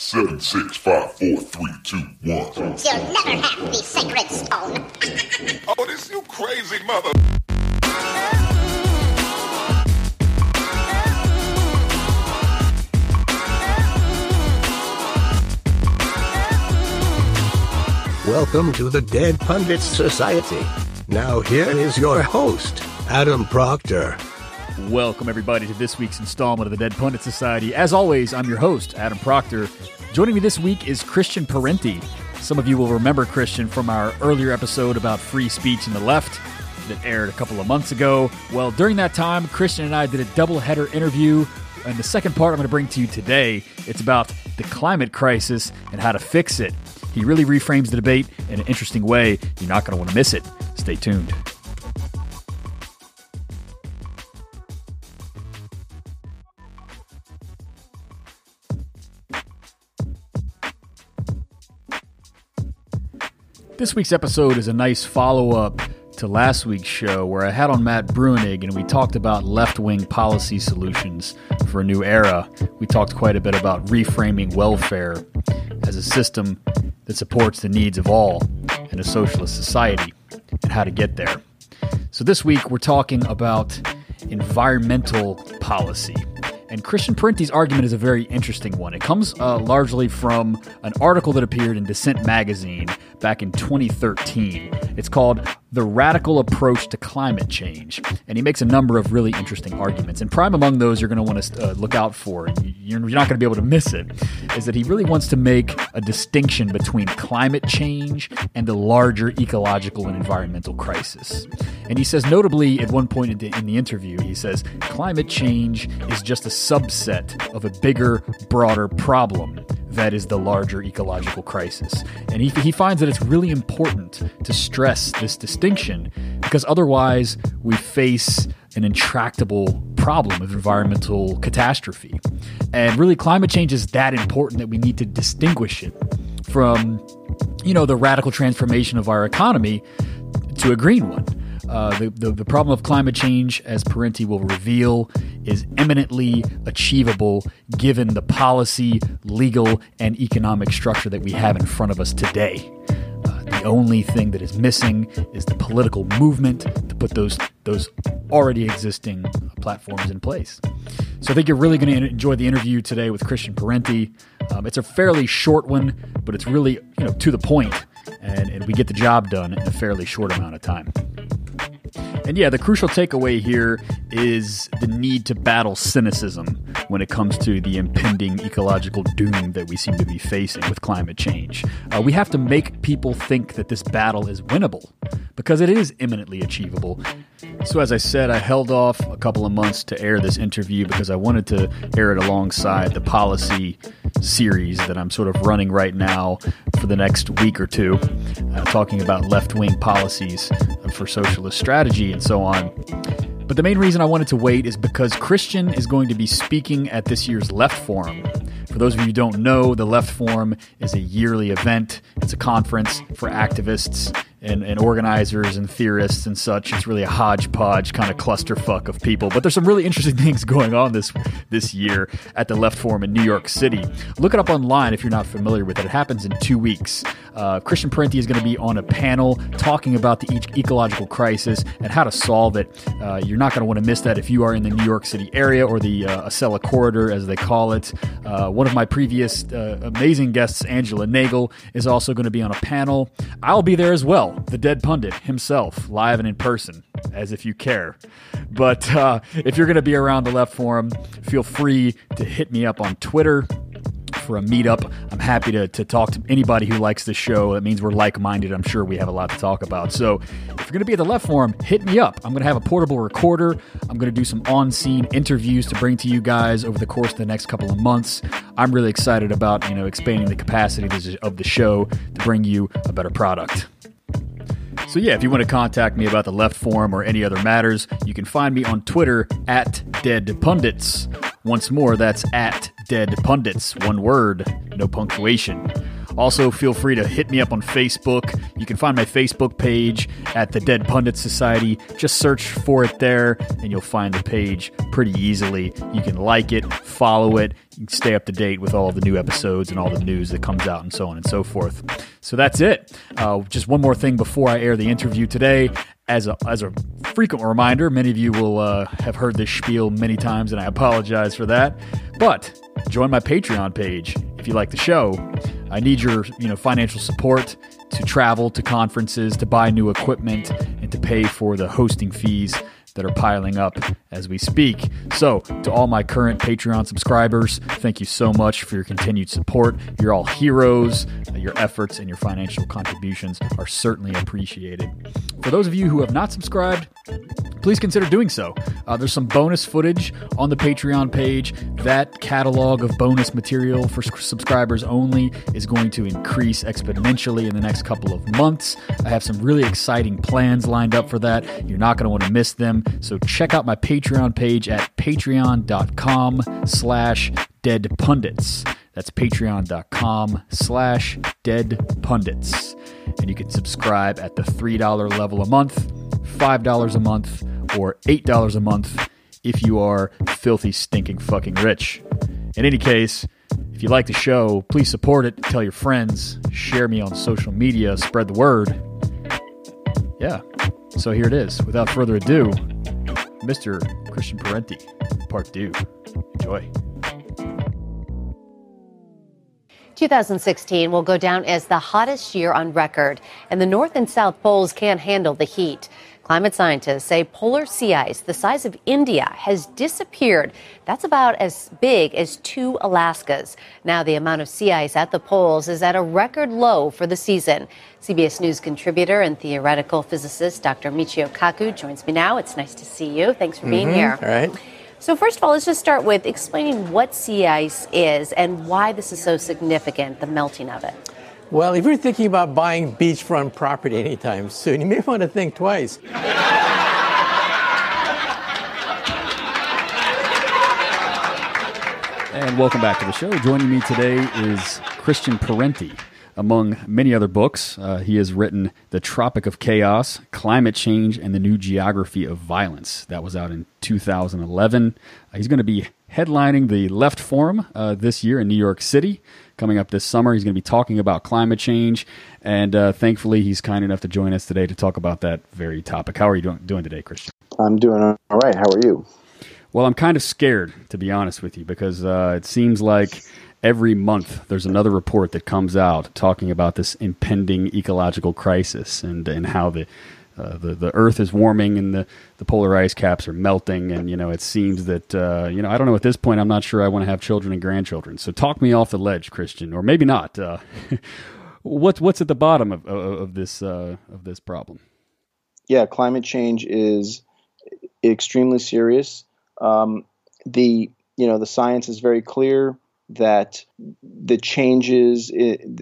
Seven, six, five, four, three, two, one. You'll never have the sacred stone. Oh, this you crazy mother. Welcome to the Dead Pundits Society. Now, here is your host, Adam Proctor. Welcome, everybody, to this week's installment of the Dead Pundit Society. As always, I'm your host, Adam Proctor. Joining me this week is Christian Parenti. Some of you will remember Christian from our earlier episode about free speech in the left that aired a couple of months ago. Well, during that time, Christian and I did a double header interview. And the second part I'm going to bring to you today, it's about the climate crisis and how to fix it. He really reframes the debate in an interesting way. You're not going to want to miss it. Stay tuned. This week's episode is a nice follow up to last week's show where I had on Matt Bruenig and we talked about left wing policy solutions for a new era. We talked quite a bit about reframing welfare as a system that supports the needs of all in a socialist society and how to get there. So this week we're talking about environmental policy. And Christian Parenti's argument is a very interesting one. It comes uh, largely from an article that appeared in Dissent magazine back in 2013. It's called The Radical Approach to Climate Change. And he makes a number of really interesting arguments. And prime among those you're going to want to uh, look out for, you're, you're not going to be able to miss it, is that he really wants to make a distinction between climate change and the larger ecological and environmental crisis. And he says, notably, at one point in the, in the interview, he says, climate change is just a subset of a bigger, broader problem that is the larger ecological crisis. And he, he finds that it's really important to stress this distinction because otherwise we face an intractable problem of environmental catastrophe. And really, climate change is that important that we need to distinguish it from, you know, the radical transformation of our economy to a green one. Uh, the, the, the, problem of climate change, as Parenti will reveal, is eminently achievable given the policy, legal, and economic structure that we have in front of us today. Uh, the only thing that is missing is the political movement to put those those already existing platforms in place. So I think you're really going to enjoy the interview today with Christian Parenti. Um, it's a fairly short one, but it's really you know to the point, and, and we get the job done in a fairly short amount of time. And yeah, the crucial takeaway here is the need to battle cynicism when it comes to the impending ecological doom that we seem to be facing with climate change. Uh, we have to make people think that this battle is winnable because it is imminently achievable. So, as I said, I held off a couple of months to air this interview because I wanted to air it alongside the policy series that I'm sort of running right now for the next week or two, uh, talking about left wing policies for socialist strategy and so on. But the main reason I wanted to wait is because Christian is going to be speaking at this year's Left Forum. For those of you who don't know, the Left Forum is a yearly event. It's a conference for activists and, and organizers and theorists and such. It's really a hodgepodge kind of clusterfuck of people. But there's some really interesting things going on this this year at the Left Forum in New York City. Look it up online if you're not familiar with it. It happens in two weeks. Uh, Christian Parenti is going to be on a panel talking about the e- ecological crisis and how to solve it. Uh, you're not going to want to miss that if you are in the New York City area or the uh, Acela corridor, as they call it. Uh, one of my previous uh, amazing guests, Angela Nagle, is also going to be on a panel. I'll be there as well the dead pundit himself, live and in person, as if you care. But uh, if you're going to be around the left forum, feel free to hit me up on Twitter for a meetup. I'm happy to, to talk to anybody who likes the show. That means we're like minded. I'm sure we have a lot to talk about. So if you're going to be at the left forum, hit me up. I'm going to have a portable recorder. I'm going to do some on scene interviews to bring to you guys over the course of the next couple of months. I'm really excited about you know expanding the capacity of the show to bring you a better product. So, yeah, if you want to contact me about the left forum or any other matters, you can find me on Twitter at Dead Pundits. Once more, that's at Dead Pundits, one word, no punctuation. Also, feel free to hit me up on Facebook. You can find my Facebook page at the Dead Pundit Society. Just search for it there, and you'll find the page pretty easily. You can like it, follow it, stay up to date with all the new episodes and all the news that comes out, and so on and so forth. So that's it. Uh, just one more thing before I air the interview today. As a, as a frequent reminder, many of you will uh, have heard this spiel many times, and I apologize for that. But join my Patreon page if you like the show. I need your you know financial support to travel to conferences, to buy new equipment, and to pay for the hosting fees that are piling up as we speak. So, to all my current Patreon subscribers, thank you so much for your continued support. You're all heroes. Your efforts and your financial contributions are certainly appreciated. For those of you who have not subscribed, please consider doing so. Uh, there's some bonus footage on the Patreon page. That catalog of bonus material for subscribers only is going to increase exponentially in the next couple of months. I have some really exciting plans lined up for that. You're not going to want to miss them. So check out my Patreon page at patreon.com slash dead pundits. That's patreon.com slash dead pundits. And you can subscribe at the $3 level a month, $5 a month, or $8 a month if you are filthy, stinking fucking rich. In any case, if you like the show, please support it, tell your friends, share me on social media, spread the word. Yeah, so here it is. Without further ado, Mr. Christian Parenti, part two. Enjoy. 2016 will go down as the hottest year on record, and the North and South poles can't handle the heat. Climate scientists say polar sea ice the size of India has disappeared. That's about as big as two Alaskas. Now, the amount of sea ice at the poles is at a record low for the season. CBS News contributor and theoretical physicist Dr. Michio Kaku joins me now. It's nice to see you. Thanks for being mm-hmm. here. All right. So, first of all, let's just start with explaining what sea ice is and why this is so significant, the melting of it. Well, if you're thinking about buying beachfront property anytime soon, you may want to think twice. And welcome back to the show. Joining me today is Christian Parenti. Among many other books, uh, he has written The Tropic of Chaos, Climate Change, and the New Geography of Violence. That was out in 2011. Uh, he's going to be headlining the Left Forum uh, this year in New York City. Coming up this summer, he's going to be talking about climate change, and uh, thankfully, he's kind enough to join us today to talk about that very topic. How are you doing, doing today, Christian? I'm doing all right. How are you? Well, I'm kind of scared, to be honest with you, because uh, it seems like every month there's another report that comes out talking about this impending ecological crisis and, and how the, uh, the the Earth is warming and the, the polar ice caps are melting and you know it seems that uh, you know I don't know at this point I'm not sure I want to have children and grandchildren. So talk me off the ledge Christian or maybe not uh, what's what's at the bottom of of, of this uh, of this problem? Yeah climate change is extremely serious. Um, the you know the science is very clear that the changes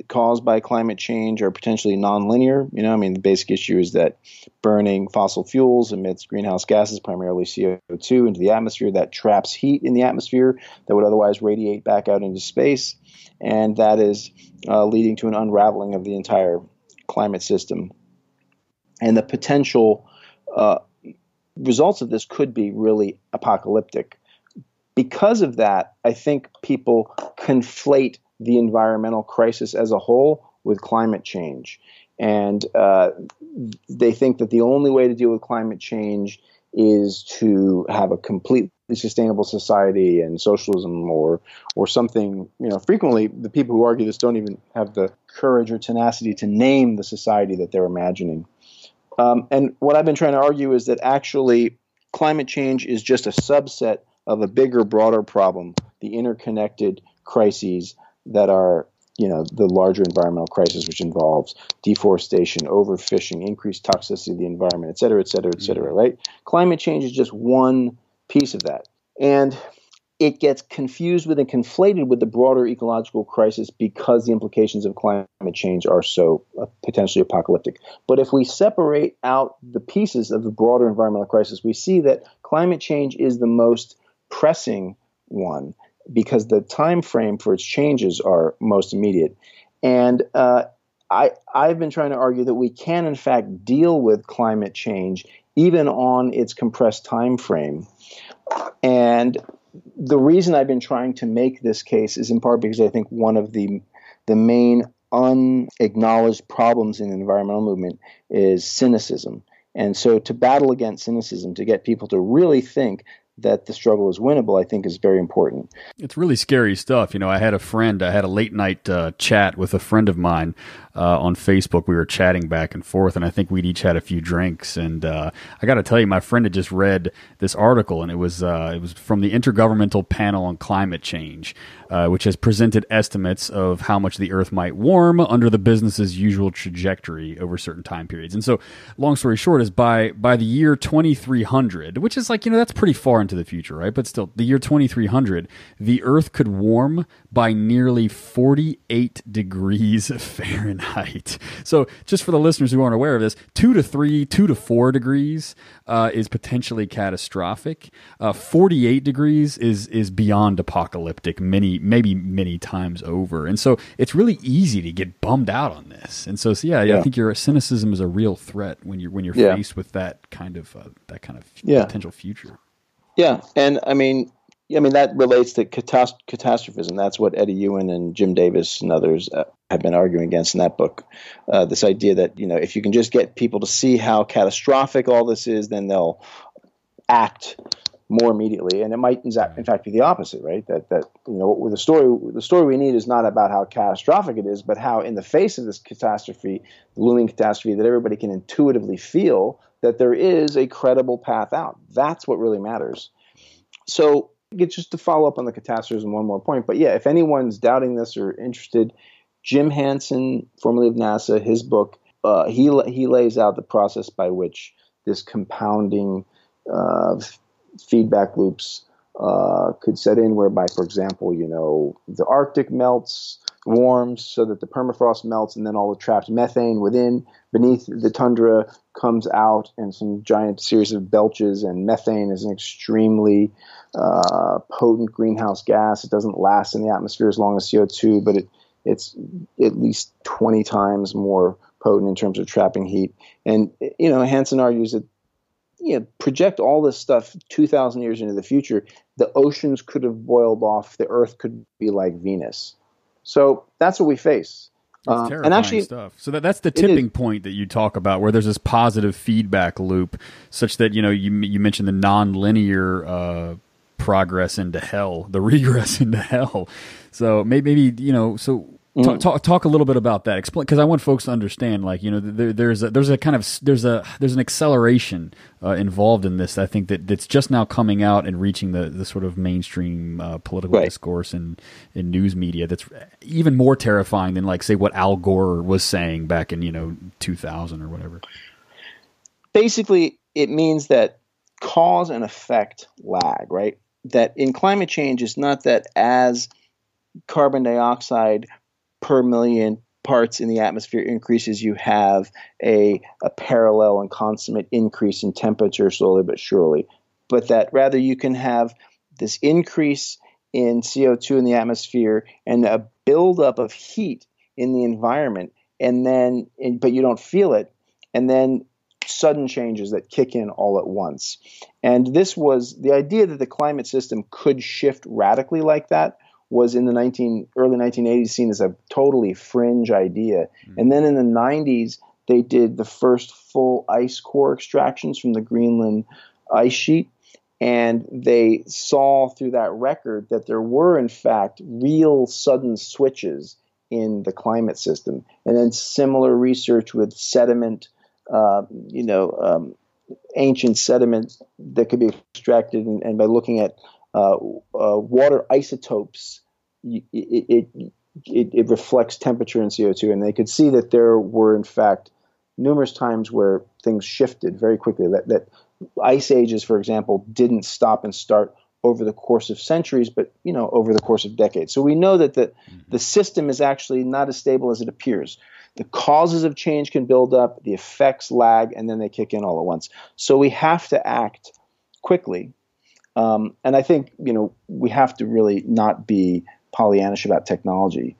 caused by climate change are potentially nonlinear. You know, I mean, the basic issue is that burning fossil fuels emits greenhouse gases, primarily CO2, into the atmosphere that traps heat in the atmosphere that would otherwise radiate back out into space. And that is uh, leading to an unraveling of the entire climate system. And the potential uh, results of this could be really apocalyptic because of that, I think people conflate the environmental crisis as a whole with climate change. And uh, they think that the only way to deal with climate change is to have a completely sustainable society and socialism or or something you know frequently the people who argue this don't even have the courage or tenacity to name the society that they're imagining um, and what i've been trying to argue is that actually climate change is just a subset of a bigger, broader problem, the interconnected crises that are you know the larger environmental crisis which involves deforestation overfishing increased toxicity of the environment et cetera et cetera et cetera mm-hmm. right? Climate change is just one piece of that. And it gets confused with and conflated with the broader ecological crisis because the implications of climate change are so uh, potentially apocalyptic. But if we separate out the pieces of the broader environmental crisis we see that climate change is the most pressing one because the time frame for its changes are most immediate And uh, I, I've been trying to argue that we can, in fact, deal with climate change even on its compressed time frame. And the reason I've been trying to make this case is in part because I think one of the the main unacknowledged problems in the environmental movement is cynicism. And so to battle against cynicism, to get people to really think that the struggle is winnable, I think is very important. It's really scary stuff. You know, I had a friend, I had a late night uh, chat with a friend of mine uh, on Facebook. We were chatting back and forth, and I think we'd each had a few drinks. And uh, I got to tell you, my friend had just read this article, and it was uh, it was from the Intergovernmental Panel on Climate Change, uh, which has presented estimates of how much the Earth might warm under the business's usual trajectory over certain time periods. And so, long story short, is by by the year 2300, which is like you know that's pretty far into the future, right? But still, the year 2300, the Earth could warm by nearly 48 degrees Fahrenheit. So, just for the listeners who aren't aware of this, two to three, two to four degrees uh, is potentially catastrophic. Uh, 48 degrees is is beyond apocalyptic, many maybe many times over. And so, it's really easy to get bummed out on this. And so, so yeah, yeah, I think your cynicism is a real threat when you're when you're yeah. faced with that kind of uh, that kind of yeah. potential future. Yeah, and I mean, I mean that relates to catast- catastrophism. That's what Eddie Yuen and Jim Davis and others uh, have been arguing against in that book. Uh, this idea that you know if you can just get people to see how catastrophic all this is, then they'll act more immediately. And it might in fact be the opposite, right? That that you know the story the story we need is not about how catastrophic it is, but how in the face of this catastrophe, the looming catastrophe, that everybody can intuitively feel that there is a credible path out. That's what really matters. So just to follow up on the catastrophism one more point, but yeah, if anyone's doubting this or interested, Jim Hansen, formerly of NASA, his book, uh, he he lays out the process by which this compounding uh, feedback loops uh, could set in, whereby, for example, you know, the Arctic melts, warms so that the permafrost melts, and then all the trapped methane within beneath the tundra comes out, and some giant series of belches. And methane is an extremely uh, potent greenhouse gas. It doesn't last in the atmosphere as long as CO2, but it it's at least 20 times more potent in terms of trapping heat. And you know, Hansen argues that you know, project all this stuff 2,000 years into the future, the oceans could have boiled off, the Earth could be like Venus. So that's what we face. Uh, and actually, stuff. So that that's the tipping point that you talk about, where there's this positive feedback loop, such that you know you you mentioned the nonlinear uh, progress into hell, the regress into hell. So maybe, maybe you know, so Talk, mm. talk, talk, a little bit about that. Explain because I want folks to understand. Like you know, there, there's a, there's a kind of there's a there's an acceleration uh, involved in this. I think that that's just now coming out and reaching the, the sort of mainstream uh, political right. discourse and in news media. That's even more terrifying than like say what Al Gore was saying back in you know 2000 or whatever. Basically, it means that cause and effect lag. Right. That in climate change is not that as carbon dioxide per million parts in the atmosphere increases, you have a, a parallel and consummate increase in temperature slowly but surely. But that rather you can have this increase in CO2 in the atmosphere and a buildup of heat in the environment, and then, but you don't feel it, and then sudden changes that kick in all at once. And this was the idea that the climate system could shift radically like that was in the 19 early 1980s seen as a totally fringe idea. Mm-hmm. And then in the 90s, they did the first full ice core extractions from the Greenland ice sheet. And they saw through that record that there were, in fact, real sudden switches in the climate system. And then similar research with sediment, uh, you know, um, ancient sediment that could be extracted, and, and by looking at uh, uh, water isotopes, it, it, it, it, reflects temperature and CO2. And they could see that there were, in fact, numerous times where things shifted very quickly. That, that ice ages, for example, didn't stop and start over the course of centuries, but you know, over the course of decades. So we know that the, mm-hmm. the system is actually not as stable as it appears. The causes of change can build up, the effects lag, and then they kick in all at once. So we have to act quickly um, and I think you know we have to really not be Pollyannish about technology.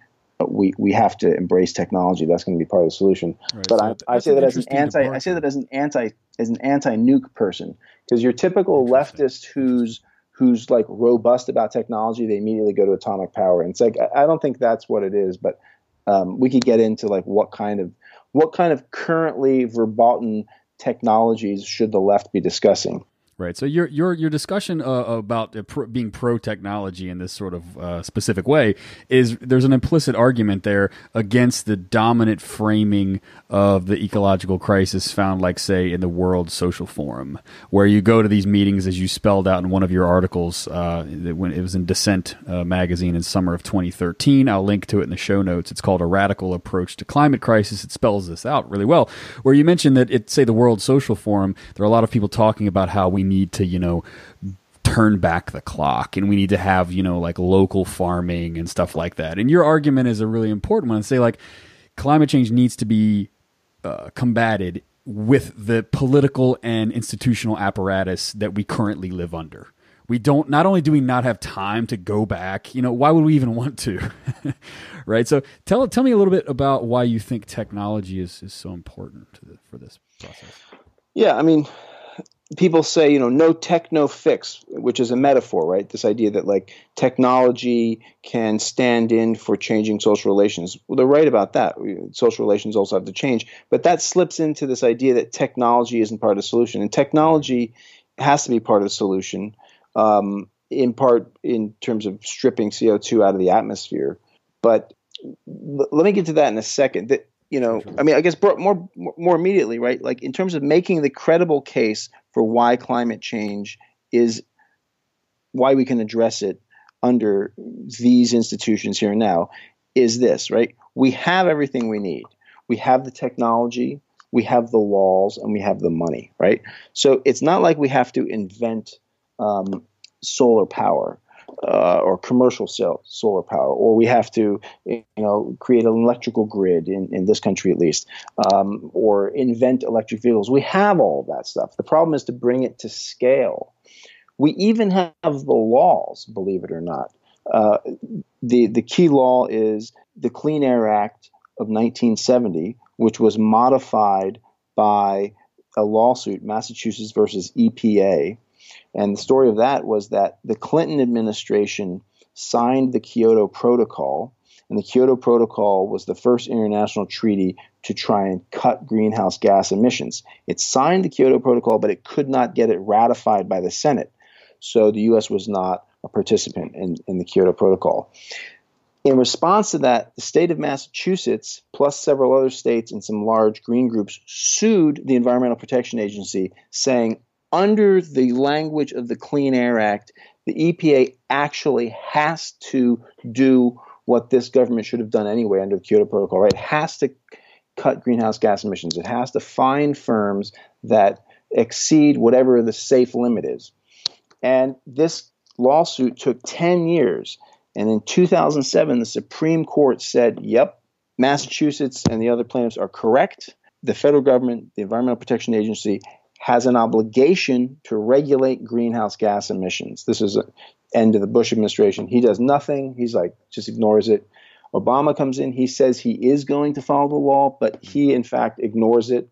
we we have to embrace technology. That's going to be part of the solution. Right, but so I, I say an that as an anti. I say that as an anti as an anti nuke person because your typical leftist who's who's like robust about technology, they immediately go to atomic power, and it's like I, I don't think that's what it is. But um, we could get into like what kind of what kind of currently verboten technologies should the left be discussing. Right. So your your your discussion uh, about being pro technology in this sort of uh, specific way is there's an implicit argument there against the dominant framing of the ecological crisis found, like say, in the World Social Forum, where you go to these meetings as you spelled out in one of your articles uh, when it was in Dissent uh, magazine in summer of 2013. I'll link to it in the show notes. It's called a radical approach to climate crisis. It spells this out really well. Where you mentioned that it say the World Social Forum, there are a lot of people talking about how we need to, you know, turn back the clock and we need to have, you know, like local farming and stuff like that. And your argument is a really important one. Say like climate change needs to be uh, combated with the political and institutional apparatus that we currently live under. We don't. Not only do we not have time to go back, you know, why would we even want to, right? So tell tell me a little bit about why you think technology is, is so important the, for this process. Yeah, I mean, people say, you know, no tech, no fix, which is a metaphor, right? This idea that like technology can stand in for changing social relations. Well, they're right about that. Social relations also have to change, but that slips into this idea that technology isn't part of the solution, and technology has to be part of the solution. Um, in part, in terms of stripping CO two out of the atmosphere, but l- let me get to that in a second. That you know, I mean, I guess more more immediately, right? Like in terms of making the credible case for why climate change is why we can address it under these institutions here and now is this, right? We have everything we need. We have the technology, we have the laws, and we have the money, right? So it's not like we have to invent um, solar power uh, or commercial cell, solar power, or we have to, you know, create an electrical grid in, in this country at least, um, or invent electric vehicles. We have all that stuff. The problem is to bring it to scale. We even have the laws, believe it or not. Uh, the the key law is the Clean Air Act of 1970, which was modified by a lawsuit, Massachusetts versus EPA. And the story of that was that the Clinton administration signed the Kyoto Protocol, and the Kyoto Protocol was the first international treaty to try and cut greenhouse gas emissions. It signed the Kyoto Protocol, but it could not get it ratified by the Senate. So the U.S. was not a participant in, in the Kyoto Protocol. In response to that, the state of Massachusetts, plus several other states and some large green groups, sued the Environmental Protection Agency, saying, under the language of the Clean Air Act, the EPA actually has to do what this government should have done anyway under the Kyoto Protocol, right? It has to cut greenhouse gas emissions. It has to find firms that exceed whatever the safe limit is. And this lawsuit took 10 years. And in 2007, the Supreme Court said, yep, Massachusetts and the other plaintiffs are correct. The federal government, the Environmental Protection Agency, has an obligation to regulate greenhouse gas emissions. This is the end of the Bush administration. He does nothing. He's like, just ignores it. Obama comes in. He says he is going to follow the law, but he, in fact, ignores it.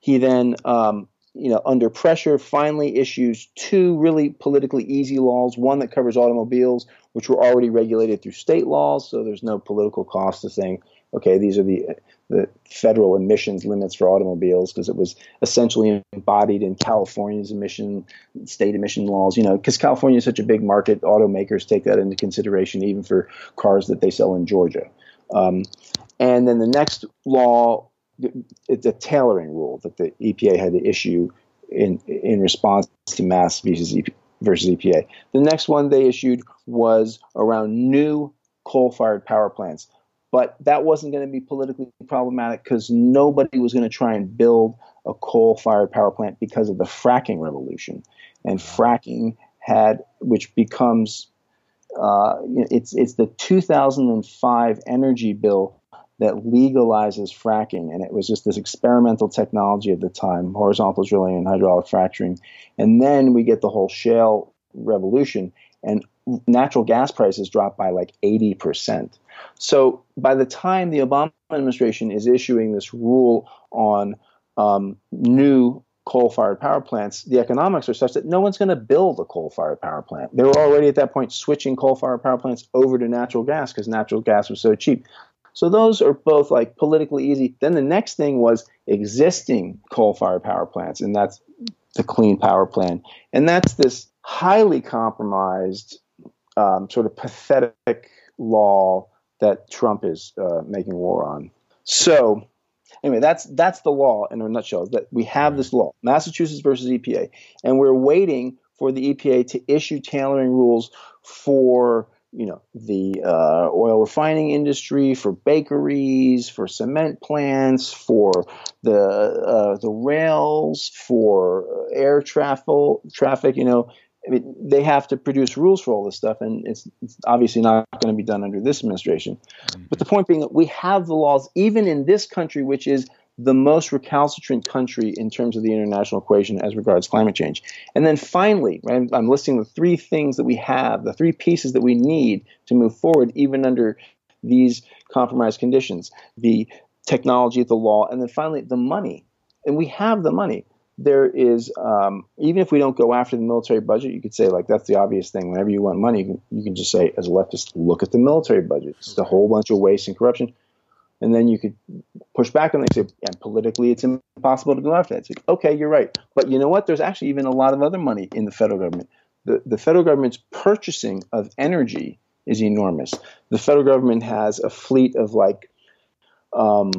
He then, um, you know, under pressure, finally issues two really politically easy laws. One that covers automobiles, which were already regulated through state laws, so there's no political cost to saying, okay, these are the the federal emissions limits for automobiles because it was essentially embodied in California's emission state emission laws. You know, because California is such a big market, automakers take that into consideration even for cars that they sell in Georgia. Um, and then the next law, it's a tailoring rule that the EPA had to issue in in response to mass versus EP, versus EPA. The next one they issued was around new coal-fired power plants but that wasn't going to be politically problematic because nobody was going to try and build a coal-fired power plant because of the fracking revolution, and fracking had, which becomes, uh, it's it's the 2005 energy bill that legalizes fracking, and it was just this experimental technology at the time, horizontal drilling and hydraulic fracturing, and then we get the whole shale revolution, and natural gas prices dropped by like 80%. So by the time the Obama administration is issuing this rule on um, new coal fired power plants, the economics are such that no one's going to build a coal fired power plant. They were already at that point switching coal fired power plants over to natural gas because natural gas was so cheap. So those are both like politically easy. Then the next thing was existing coal fired power plants, and that's the Clean Power Plan. And that's this highly compromised, um, sort of pathetic law that Trump is uh, making war on. So anyway, that's that's the law in a nutshell. That we have this law, Massachusetts versus EPA, and we're waiting for the EPA to issue tailoring rules for you know the uh, oil refining industry, for bakeries, for cement plants, for the uh, the rails, for air traffic. Traffic, you know, I mean, they have to produce rules for all this stuff, and it's, it's obviously not going to be done under this administration. Mm-hmm. But the point being that we have the laws, even in this country, which is the most recalcitrant country in terms of the international equation as regards climate change. And then finally, right, I'm listing the three things that we have, the three pieces that we need to move forward, even under these compromised conditions the technology, the law, and then finally the money. And we have the money. There is, um, even if we don't go after the military budget, you could say, like, that's the obvious thing. Whenever you want money, you can, you can just say, as a leftist, look at the military budget. It's a whole bunch of waste and corruption and then you could push back and they say, and politically it's impossible to go after that. It's like, okay, you're right. But you know what? There's actually even a lot of other money in the federal government. The, the federal government's purchasing of energy is enormous. The federal government has a fleet of like, um,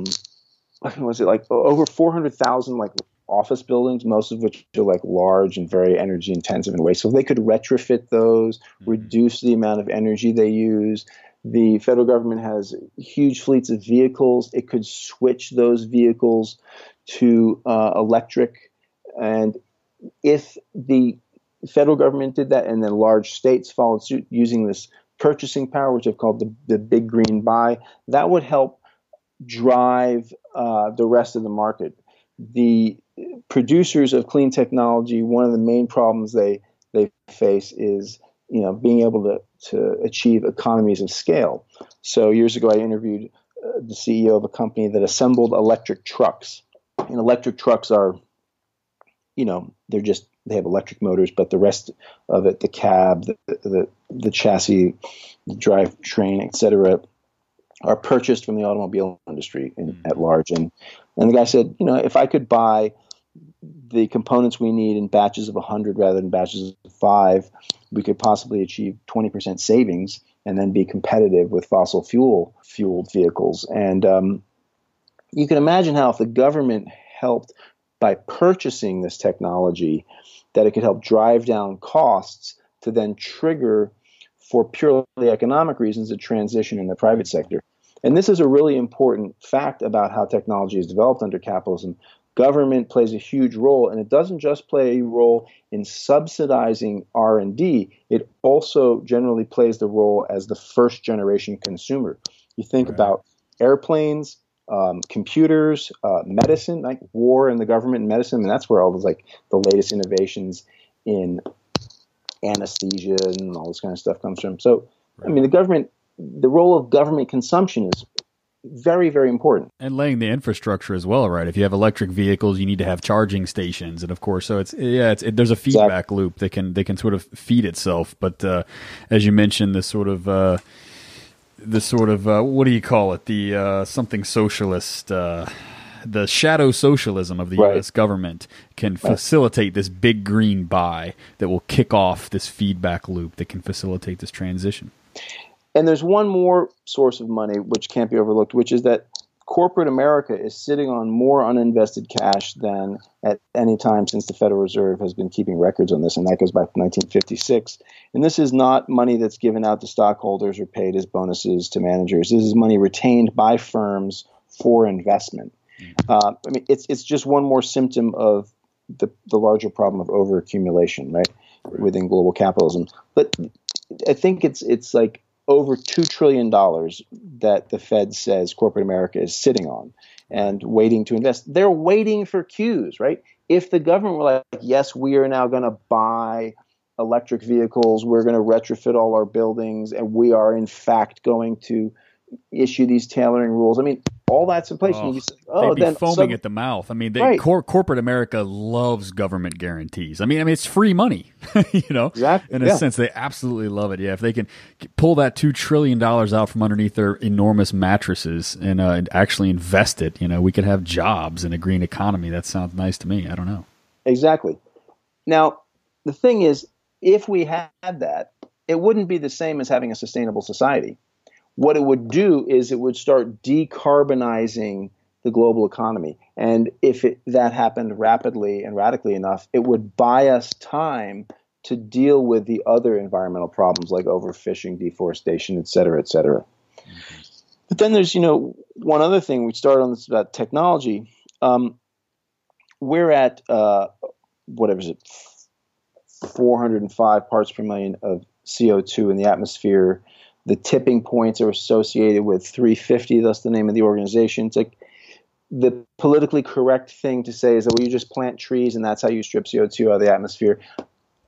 was it like over 400,000 like office buildings, most of which are like large and very energy intensive in waste. So they could retrofit those, mm-hmm. reduce the amount of energy they use, the federal government has huge fleets of vehicles. It could switch those vehicles to uh, electric. And if the federal government did that and then large states followed suit using this purchasing power, which I've called the, the big green buy, that would help drive uh, the rest of the market. The producers of clean technology, one of the main problems they, they face is you know being able to to achieve economies of scale. So years ago, I interviewed uh, the CEO of a company that assembled electric trucks. And electric trucks are, you know, they're just they have electric motors, but the rest of it, the cab, the the, the chassis, the drivetrain, etc., are purchased from the automobile industry in, mm-hmm. at large. And and the guy said, you know, if I could buy the components we need in batches of 100 rather than batches of five, we could possibly achieve 20% savings and then be competitive with fossil fuel fueled vehicles. And um, you can imagine how if the government helped by purchasing this technology, that it could help drive down costs to then trigger for purely economic reasons a transition in the private sector. And this is a really important fact about how technology is developed under capitalism government plays a huge role and it doesn't just play a role in subsidizing r&d it also generally plays the role as the first generation consumer you think right. about airplanes um, computers uh, medicine like war and the government and medicine and that's where all those like the latest innovations in anesthesia and all this kind of stuff comes from so right. i mean the government the role of government consumption is very, very important. And laying the infrastructure as well, right? If you have electric vehicles, you need to have charging stations, and of course, so it's yeah, it's, it, there's a feedback exactly. loop that can they can sort of feed itself. But uh, as you mentioned, this sort of uh, the sort of uh, what do you call it? The uh, something socialist. The shadow socialism of the right. U.S. government can facilitate this big green buy that will kick off this feedback loop that can facilitate this transition. And there's one more source of money which can't be overlooked, which is that corporate America is sitting on more uninvested cash than at any time since the Federal Reserve has been keeping records on this, and that goes back to 1956. And this is not money that's given out to stockholders or paid as bonuses to managers. This is money retained by firms for investment. Mm-hmm. Uh, I mean, it's it's just one more symptom of the the larger problem of overaccumulation, right, within global capitalism. But I think it's it's like over $2 trillion that the Fed says corporate America is sitting on and waiting to invest. They're waiting for cues, right? If the government were like, yes, we are now going to buy electric vehicles. We're going to retrofit all our buildings, and we are in fact going to issue these tailoring rules. I mean, all that's in place. Oh, and you say, oh, They'd be then foaming some- at the mouth. I mean, they, Right. cor- corporate America loves government guarantees. I mean, I mean, it's free money. you know, Exactly, In a yeah. sense, they absolutely love it. Yeah, if they can pull that two trillion dollars out from underneath their enormous mattresses and, uh, and actually invest it, you know, we could have jobs in a green economy. That sounds nice to me. I don't know. Exactly. Now, the thing is, if we had that, it wouldn't be the same as having a sustainable society. What it would do is it would start decarbonizing the global economy. And if it, that happened rapidly and radically enough, it would buy us time to deal with the other environmental problems like overfishing, deforestation, et cetera, et cetera. But then there's, you know, one other thing. We started on this about technology. Um, we're at uh, whatever is it, 405 parts per million of CO2 in the atmosphere. The tipping points are associated with 350. That's the name of the organization. It's like the politically correct thing to say is that well, you just plant trees and that's how you strip CO2 out of the atmosphere.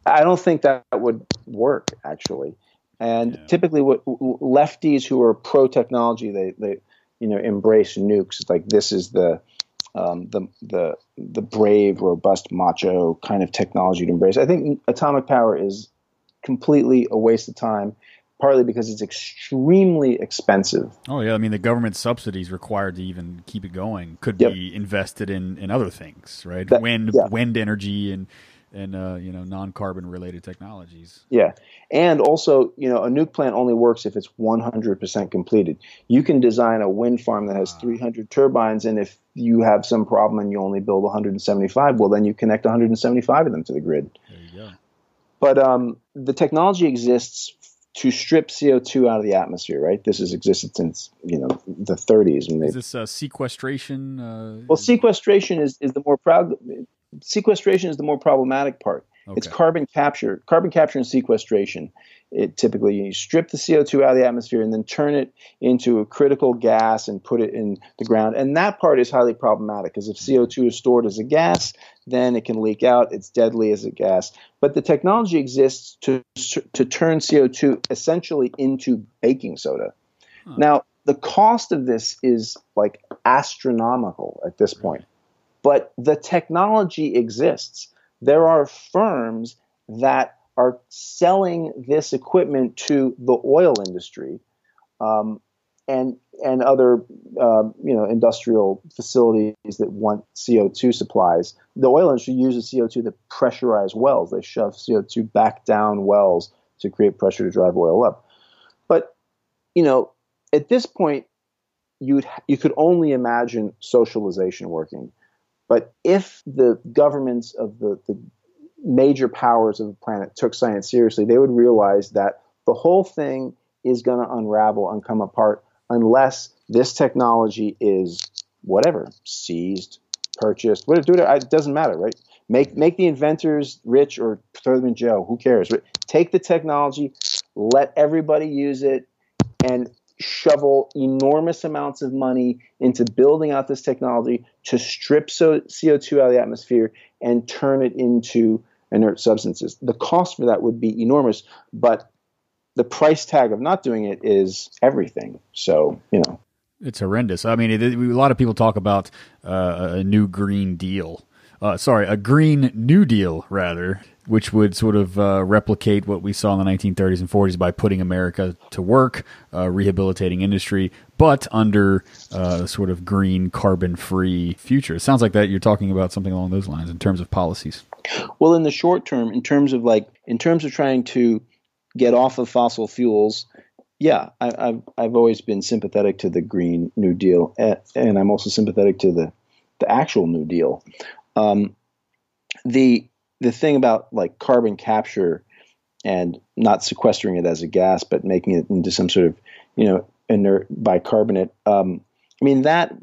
I don't think that would work actually. And typically, what lefties who are pro technology, they, they you know embrace nukes. It's like this is the um, the the the brave, robust, macho kind of technology to embrace. I think atomic power is completely a waste of time, partly because it's extremely expensive. Oh yeah, I mean the government subsidies required to even keep it going could Yep. be invested in, in other things, right? That- wind yeah. wind energy and and uh, you know non carbon related technologies. Yeah. And also, you know, a nuke plant only works if it's 100% completed. You can design a wind farm that has 300 turbines, and if you have some problem and you only build 175, well, then you connect 175 of them to the grid. There you go. But um, the technology exists to strip CO2 out of the atmosphere, right? This has existed since, you know, the 30s. When they, Is this uh, sequestration? Uh, well, sequestration is, is the more proud. Sequestration is the more problematic part. It's carbon capture, carbon capture and sequestration. It typically you strip the CO2 out of the atmosphere and then turn it into a critical gas and put it in the ground. And that part is highly problematic because if mm-hmm. CO2 is stored as a gas, then it can leak out. It's deadly as a gas. But the technology exists to to turn CO2 essentially into baking soda. Now, the cost of this is like astronomical at this point but the technology exists. There are firms that are selling this equipment to the oil industry um, and and other um, you know industrial facilities that want CO2 supplies. The oil industry uses CO2 to pressurize wells. They shove CO2 back down wells to create pressure to drive oil up. But you know, at this point, you'd you could only imagine socialization working. But if the governments of the, the major powers of the planet took science seriously, they would realize that the whole thing is going to unravel and come apart unless this technology is whatever seized, purchased, whatever. Do it. It doesn't matter, right? Make make the inventors rich or throw them in jail. Who cares? Take the technology, let everybody use it, and shovel enormous amounts of money into building out this technology to strip so- CO2 out of the atmosphere and turn it into inert substances. The cost for that would be enormous, but the price tag of not doing it is everything. So, you know, It's horrendous. I mean, it, it- a lot of people talk about uh, a new Green Deal. Uh, sorry, a Green New Deal, rather, which would sort of uh, replicate what we saw in the 1930s and 40s by putting America to work, uh, rehabilitating industry, but under uh, sort of green, carbon free future. It sounds like that you're talking about something along those lines in terms of policies. Well, in the short term, in terms of like, in terms of trying to get off of fossil fuels, yeah, I, I've I've always been sympathetic to the Green New Deal, and I'm also sympathetic to the the actual New Deal. Um, the the thing about like carbon capture and not sequestering it as a gas, but making it into some sort of you know inert bicarbonate. Um, I mean that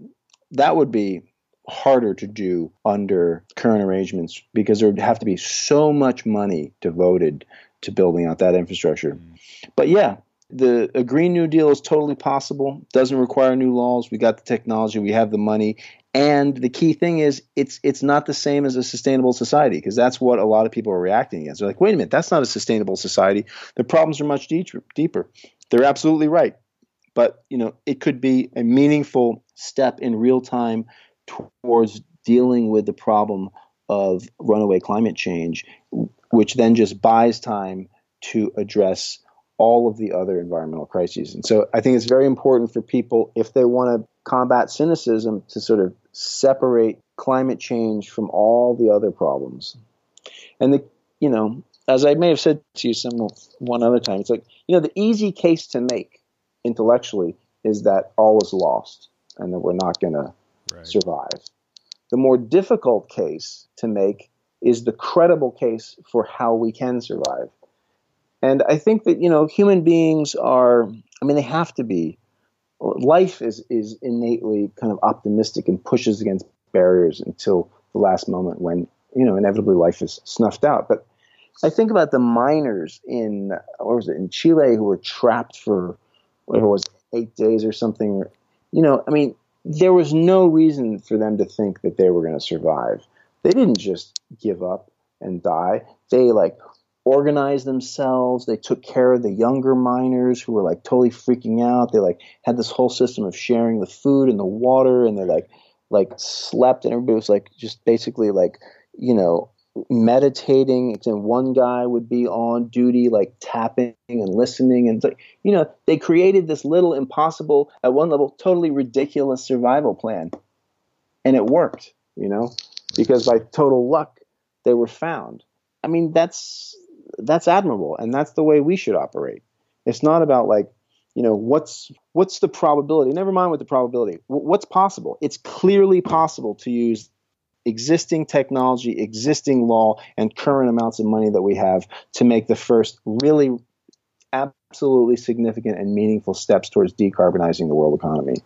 that would be harder to do under current arrangements because there would have to be so much money devoted to building out that infrastructure. But yeah, the a Green New Deal is totally possible. Doesn't require new laws. We got the technology. We have the money. And the key thing is, it's it's not the same as a sustainable society because that's what a lot of people are reacting against. They're like, wait a minute, that's not a sustainable society. The problems are much deeper. Deeper. They're absolutely right, but you know, it could be a meaningful step in real time towards dealing with the problem of runaway climate change, which then just buys time to address all of the other environmental crises. And so I think it's very important for people, if they want to combat cynicism, to sort of separate climate change from all the other problems. And the, you know, as I may have said to you some one other time, it's like, you know, the easy case to make intellectually is that all is lost and that we're not going right. to survive. The more difficult case to make is the credible case for how we can survive. And I think that, you know, human beings are, I mean, they have to be. Life is, is innately kind of optimistic and pushes against barriers until the last moment when, you know, inevitably life is snuffed out. But I think about the miners in, or was it, in Chile who were trapped for, whatever it was, eight days or something. You know, I mean, there was no reason for them to think that they were going to survive. They didn't just give up and die. They like organized themselves. They took care of the younger miners who were like totally freaking out. They like had this whole system of sharing the food and the water, and they like like slept, and everybody was like just basically like you know meditating. And one guy would be on duty, like tapping and listening. And like, you know, they created this little impossible, at one level, totally ridiculous survival plan. And it worked, you know, because by total luck, they were found. I mean, that's that's admirable, and that's the way we should operate. It's not about like, you know, what's what's the probability? Never mind what the probability. What's possible? It's clearly possible to use existing technology, existing law, and current amounts of money that we have to make the first really absolutely significant and meaningful steps towards decarbonizing the world economy.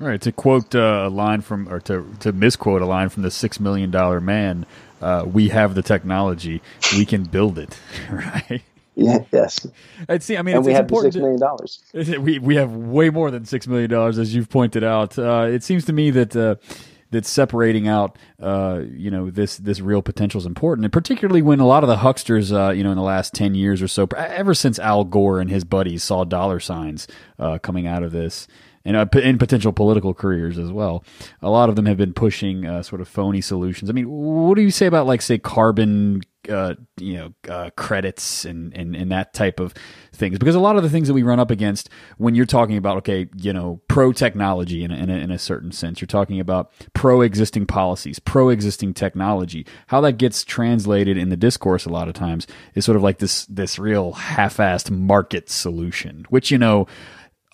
All right. To quote uh, a line from, or to, to misquote a line from the Six Million Dollar Man, uh, we have the technology, we can build it, right? Yeah, yes. I'd see. I mean, and it's, we have six million dollars. We we have way more than six million dollars, as you've pointed out. Uh, it seems to me that uh, that separating out, uh, you know, this this real potential is important, and particularly when a lot of the hucksters, uh, you know, in the last ten years or so, ever since Al Gore and his buddies saw dollar signs uh, coming out of this, and uh, in potential political careers as well. A lot of them have been pushing uh, sort of phony solutions. I mean, what do you say about like say carbon, uh, you know, uh, credits and, and and that type of things? Because a lot of the things that we run up against when you're talking about okay, you know, pro technology in a, in a, in a certain sense, you're talking about pro existing policies, pro existing technology. How that gets translated in the discourse a lot of times is sort of like this this real half-assed market solution, which you know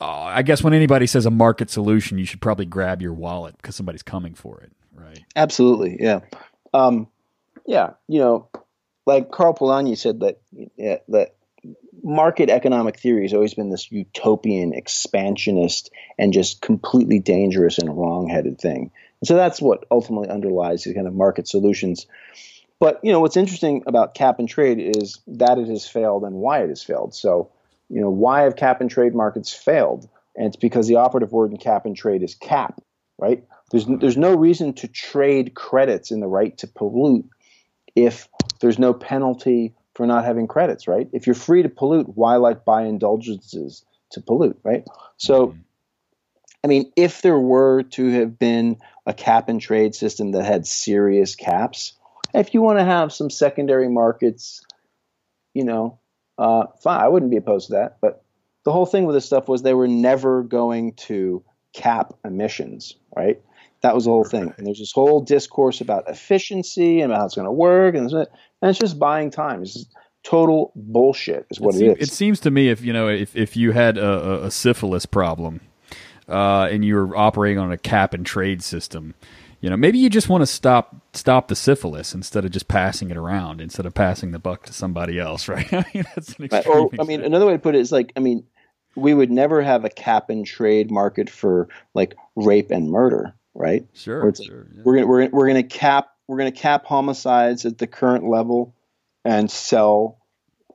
uh, I guess when anybody says a market solution, you should probably grab your wallet because somebody's coming for it, right? Absolutely, yeah, um, yeah. You know, like Karl Polanyi said that yeah, that market economic theory has always been this utopian, expansionist, and just completely dangerous and wrong-headed thing. And so that's what ultimately underlies these kind of market solutions. But you know, what's interesting about cap and trade is that it has failed and why it has failed. So you know, why have cap and trade markets failed? And it's because the operative word in cap and trade is cap, right? There's there's no reason to trade credits in the right to pollute if there's no penalty for not having credits, right? If you're free to pollute, why like buy indulgences to pollute, right? So I mean, if there were to have been a cap and trade system that had serious caps, if you want to have some secondary markets, you know, uh, fine, I wouldn't be opposed to that. But the whole thing with this stuff was they were never going to cap emissions, right? That was the whole thing. And there's this whole discourse about efficiency and about how it's going to work, and, and it's just buying time. It's just total bullshit, is what it, it is. It seems to me if you know if if you had a, a syphilis problem uh, and you were operating on a cap and trade system, you know, maybe you just want to stop stop the syphilis instead of just passing it around, instead of passing the buck to somebody else, right? I mean, that's an extreme or, I mean, another way to put it is like, I mean, we would never have a cap and trade market for like rape and murder, right? Sure. Sure yeah. We're gonna we're we're gonna cap we're gonna cap homicides at the current level and sell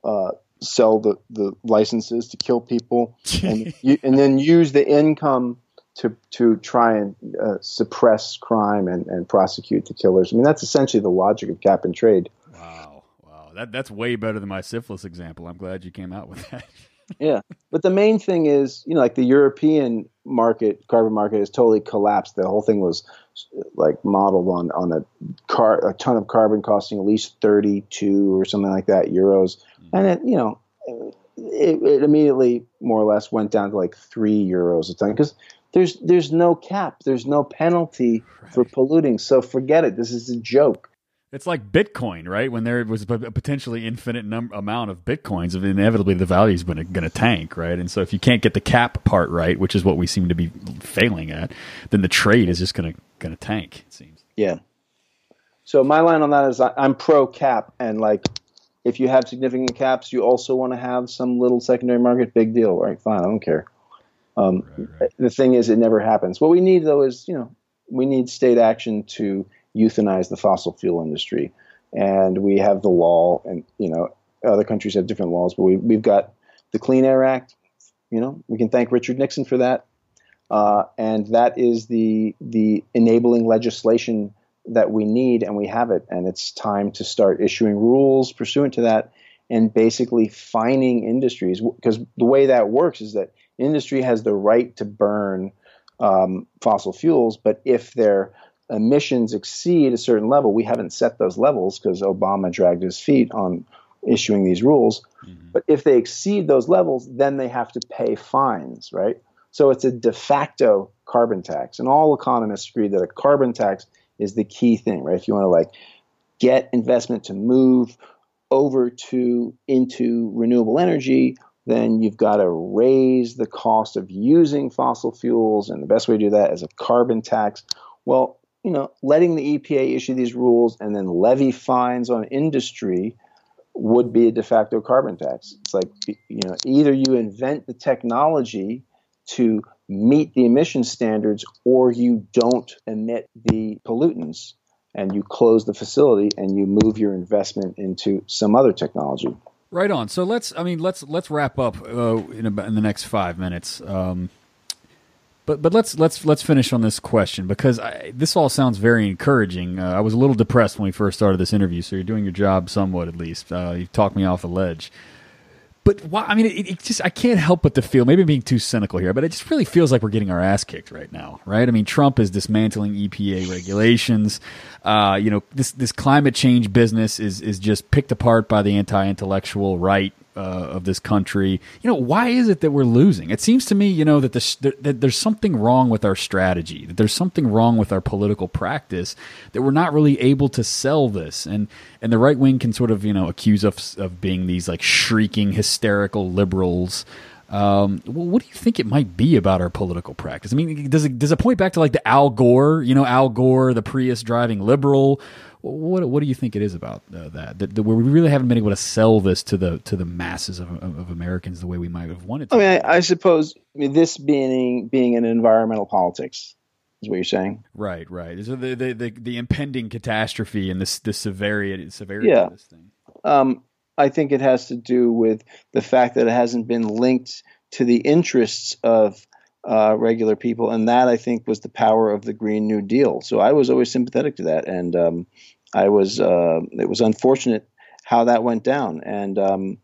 uh, sell the, the licenses to kill people, and, you, and then use the income to to try and uh, suppress crime and, and prosecute the killers. I mean, that's essentially the logic of cap and trade. Wow, wow, that that's way better than my syphilis example. I'm glad you came out with that. yeah, but the main thing is, you know, like the European market, carbon market, has totally collapsed. The whole thing was like modeled on on a car, a ton of carbon costing at least thirty two or something like that euros, and it, you know. It, it immediately more or less went down to like three euros a ton because there's there's no cap, there's no penalty right. for polluting. So forget it. This is a joke. It's like Bitcoin, right? When there was a potentially infinite num- amount of Bitcoins, inevitably the value is going to tank, right? And so if you can't get the cap part right, which is what we seem to be failing at, then the trade is just going to going to tank. It seems. Yeah. So my line on that is I'm pro cap, and like if you have significant caps, you also want to have some little secondary market. Big deal, right? Fine, I don't care. Um, right, right. The thing is, it never happens. What we need, though, is you know we need state action to euthanize the fossil fuel industry, and we have the law, and you know other countries have different laws, but we, we've got the Clean Air Act. You know, we can thank Richard Nixon for that, uh, and that is the the enabling legislation that we need, and we have it, and it's time to start issuing rules pursuant to that, and basically fining industries because the way that works is that industry has the right to burn um, fossil fuels, but if their emissions exceed a certain level, we haven't set those levels because Obama dragged his feet on issuing these rules. Mm-hmm. But if they exceed those levels, then they have to pay fines, right? So it's a de facto carbon tax. And all economists agree that a carbon tax is the key thing, right? If you want to like get investment to move over to into renewable energy then you've got to raise the cost of using fossil fuels. And the best way to do that is a carbon tax. Well, you know, letting the EPA issue these rules and then levy fines on industry would be a de facto carbon tax. It's like, you know, either you invent the technology to meet the emission standards or you don't emit the pollutants and you close the facility and you move your investment into some other technology. Right on. So let's. I mean, let's let's wrap up uh, in about in the next five minutes. Um, but but let's let's let's finish on this question because I, this all sounds very encouraging. Uh, I was a little depressed when we first started this interview, so you're doing your job somewhat at least. Uh, you talked me off the ledge. But why, I mean, it, it, just I can't help but to feel maybe I'm being too cynical here, but it just really feels like we're getting our ass kicked right now, right? I mean, Trump is dismantling EPA regulations. Uh, you know, this this climate change business is is just picked apart by the anti-intellectual right uh, of this country. You know, why is it that we're losing? It seems to me, you know, that, the, that there's something wrong with our strategy, that there's something wrong with our political practice, that we're not really able to sell this. And and the right wing can sort of, you know, accuse us of being these like shrieking, hysterical liberals. Um, well, what do you think it might be about our political practice? I mean, does it does it point back to like the Al Gore, you know, Al Gore, the Prius driving liberal, what what do you think it is about uh, that? that? that we really haven't been able to sell this to the to the masses of, of, of Americans the way we might have wanted. to. I mean, I, I suppose I mean, this being being an environmental politics is what you're saying. Right, right. So the the, the, the impending catastrophe and this the severity severity yeah. of this thing. Um, I think it has to do with the fact that it hasn't been linked to the interests of uh, regular people, and that I think was the power of the Green New Deal. So I was always sympathetic to that, and um, I was uh, it was unfortunate how that went down, and um,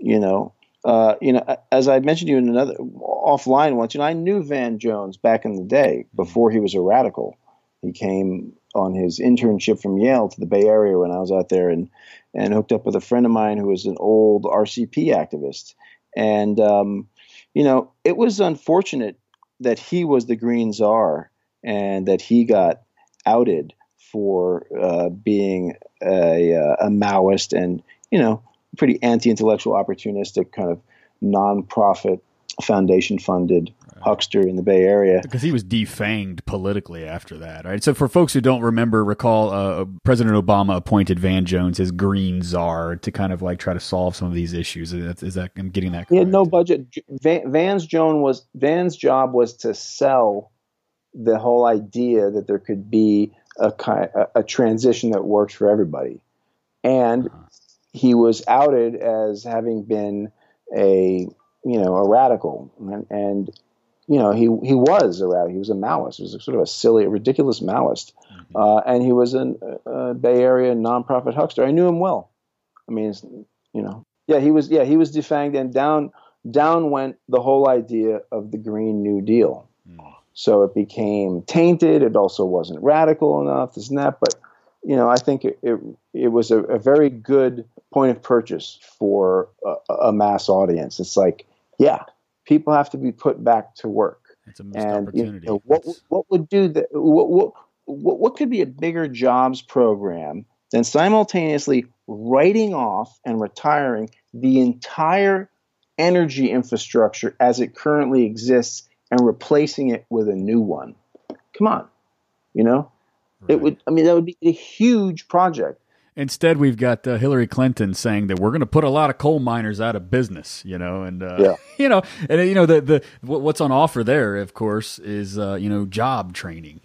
you know, uh, you know, as I mentioned to you in another offline once, you know, I knew Van Jones back in the day before he was a radical. He came on his internship from Yale to the Bay Area when I was out there, and and hooked up with a friend of mine who was an old RCP activist, and um, you know, it was unfortunate that he was the Green Czar and that he got outed for uh, being a, uh, a Maoist and, you know, pretty anti intellectual, opportunistic kind of nonprofit, foundation funded huckster in the Bay Area. Because he was defanged politically after that, right? So for folks who don't remember, recall uh, President Obama appointed Van Jones as Green Czar to kind of like try to solve some of these issues. Is that, is that I'm getting that? Correct? He had no budget. Van, Van's Joan was Van's job was to sell the whole idea that there could be a, kind a transition that works for everybody. And he was outed as having been a you know a radical, and, and you know he he was a radical. He was a Maoist. He was a, sort of a silly, ridiculous Maoist, mm-hmm. uh, and he was a, a Bay Area nonprofit huckster. I knew him well. I mean, you know, yeah, he was yeah he was defanged, and down down went the whole idea of the Green New Deal. Mm. So it became tainted. It also wasn't radical enough, this and that. But you know, I think it it, it was a, a, very good point of purchase for a, a, mass audience. It's like, yeah, people have to be put back to work. It's a missed and, opportunity. You know, what what would do that? What, what what what could be a bigger jobs program than simultaneously writing off and retiring the entire energy infrastructure as it currently exists and replacing it with a new one? Come on, you know, right. it would. I mean, that would be a huge project. Instead, we've got uh, Hillary Clinton saying that we're going to put a lot of coal miners out of business, you know, and uh, yeah. you know, and you know the the what's on offer there, of course, is uh, you know job training.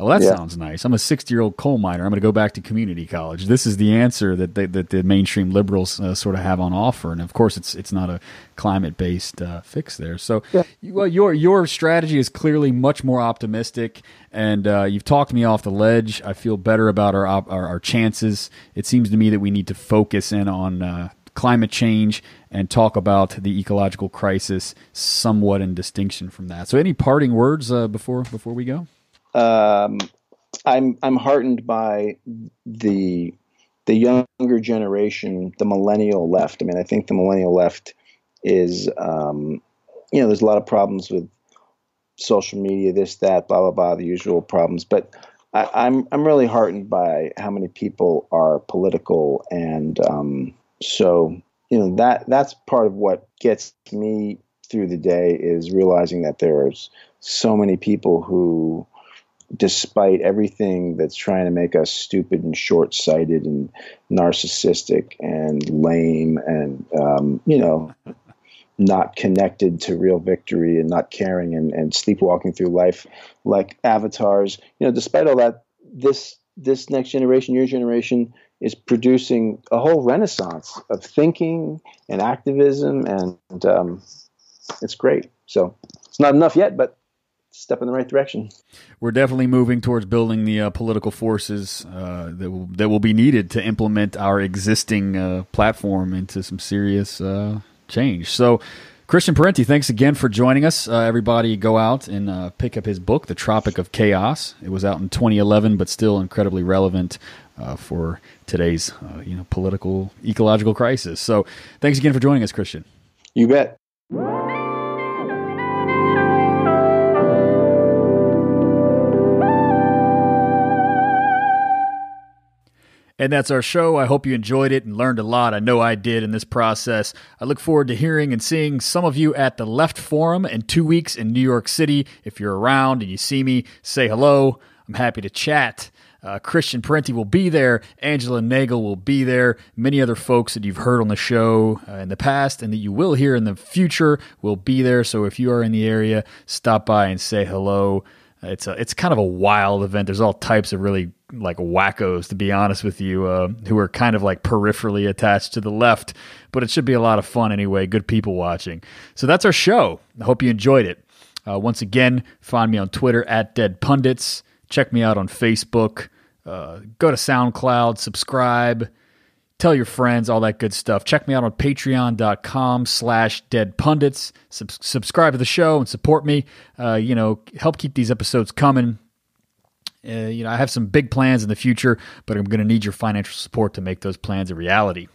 Oh, that yeah. sounds nice. I'm a 60 year old coal miner. I'm going to go back to community college. This is the answer that they, that the mainstream liberals uh, sort of have on offer, and of course, it's it's not a climate based uh, fix there. So, yeah. well, your your strategy is clearly much more optimistic, and uh, you've talked me off the ledge. I feel better about our, our, our chances. It seems to me that we need to focus in on uh, climate change and talk about the ecological crisis somewhat in distinction from that. So, any parting words uh, before before we go? Um, I'm I'm heartened by the the younger generation, the millennial left. I mean, I think the millennial left is, um, you know, there's a lot of problems with social media, this, that, blah, blah, blah, the usual problems. But I, am I'm, I'm really heartened by how many people are political, and um, so you know that that's part of what gets me through the day is realizing that there's so many people who despite everything that's trying to make us stupid and short sighted and narcissistic and lame and, um, you know, not connected to real victory and not caring and, and sleepwalking through life like avatars. You know, despite all that, this this next generation, your generation, is producing a whole renaissance of thinking and activism, and um, it's great. So it's not enough yet, but step in the right direction. We're definitely moving towards building the uh, political forces uh, that will that will be needed to implement our existing uh, platform into some serious uh, change. So. Christian Parenti, thanks again for joining us. Uh, everybody, go out and uh, pick up his book, The Tropic of Chaos. It was out in 2011, but still incredibly relevant for today's, you know, political ecological crisis. So, thanks again for joining us, Christian. You bet. And that's our show. I hope you enjoyed it and learned a lot. I know I did in this process. I look forward to hearing and seeing some of you at the Left Forum in two weeks in New York City. If you're around and you see me, say hello. I'm happy to chat. Uh, Christian Parenti will be there. Angela Nagle will be there. Many other folks that you've heard on the show uh, in the past and that you will hear in the future will be there. So if you are in the area, stop by and say hello. It's a, it's kind of a wild event. There's all types of really like wackos, to be honest with you, uh, who are kind of like peripherally attached to the left. But it should be a lot of fun anyway. Good people watching. So that's our show. I hope you enjoyed it. Uh, once again, find me on Twitter at Dead Pundits. Check me out on Facebook. Uh, go to SoundCloud, subscribe, tell your friends, all that good stuff. Check me out on patreon.com slash dead pundits. Sub- subscribe to the show and support me. Uh, you know, help keep these episodes coming. Uh, you know, I have some big plans in the future, but I'm going to need your financial support to make those plans a reality.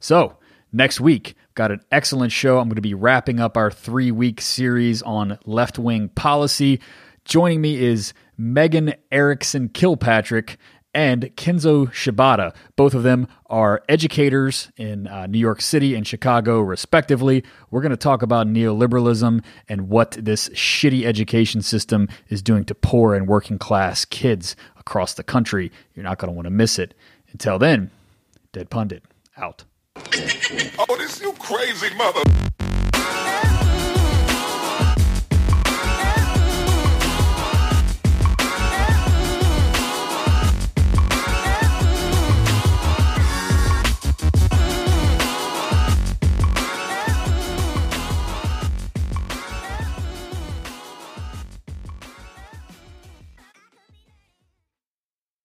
So, next week, got an excellent show. I'm going to be wrapping up our three week series on left wing policy. Joining me is Megan Erickson Kilpatrick and Kenzo Shibata. Both of them are educators in uh, New York City and Chicago, respectively. We're going to talk about neoliberalism and what this shitty education system is doing to poor and working class kids across the country. You're not going to want to miss it. Until then, Dead Pundit, out. Oh, this you crazy mother.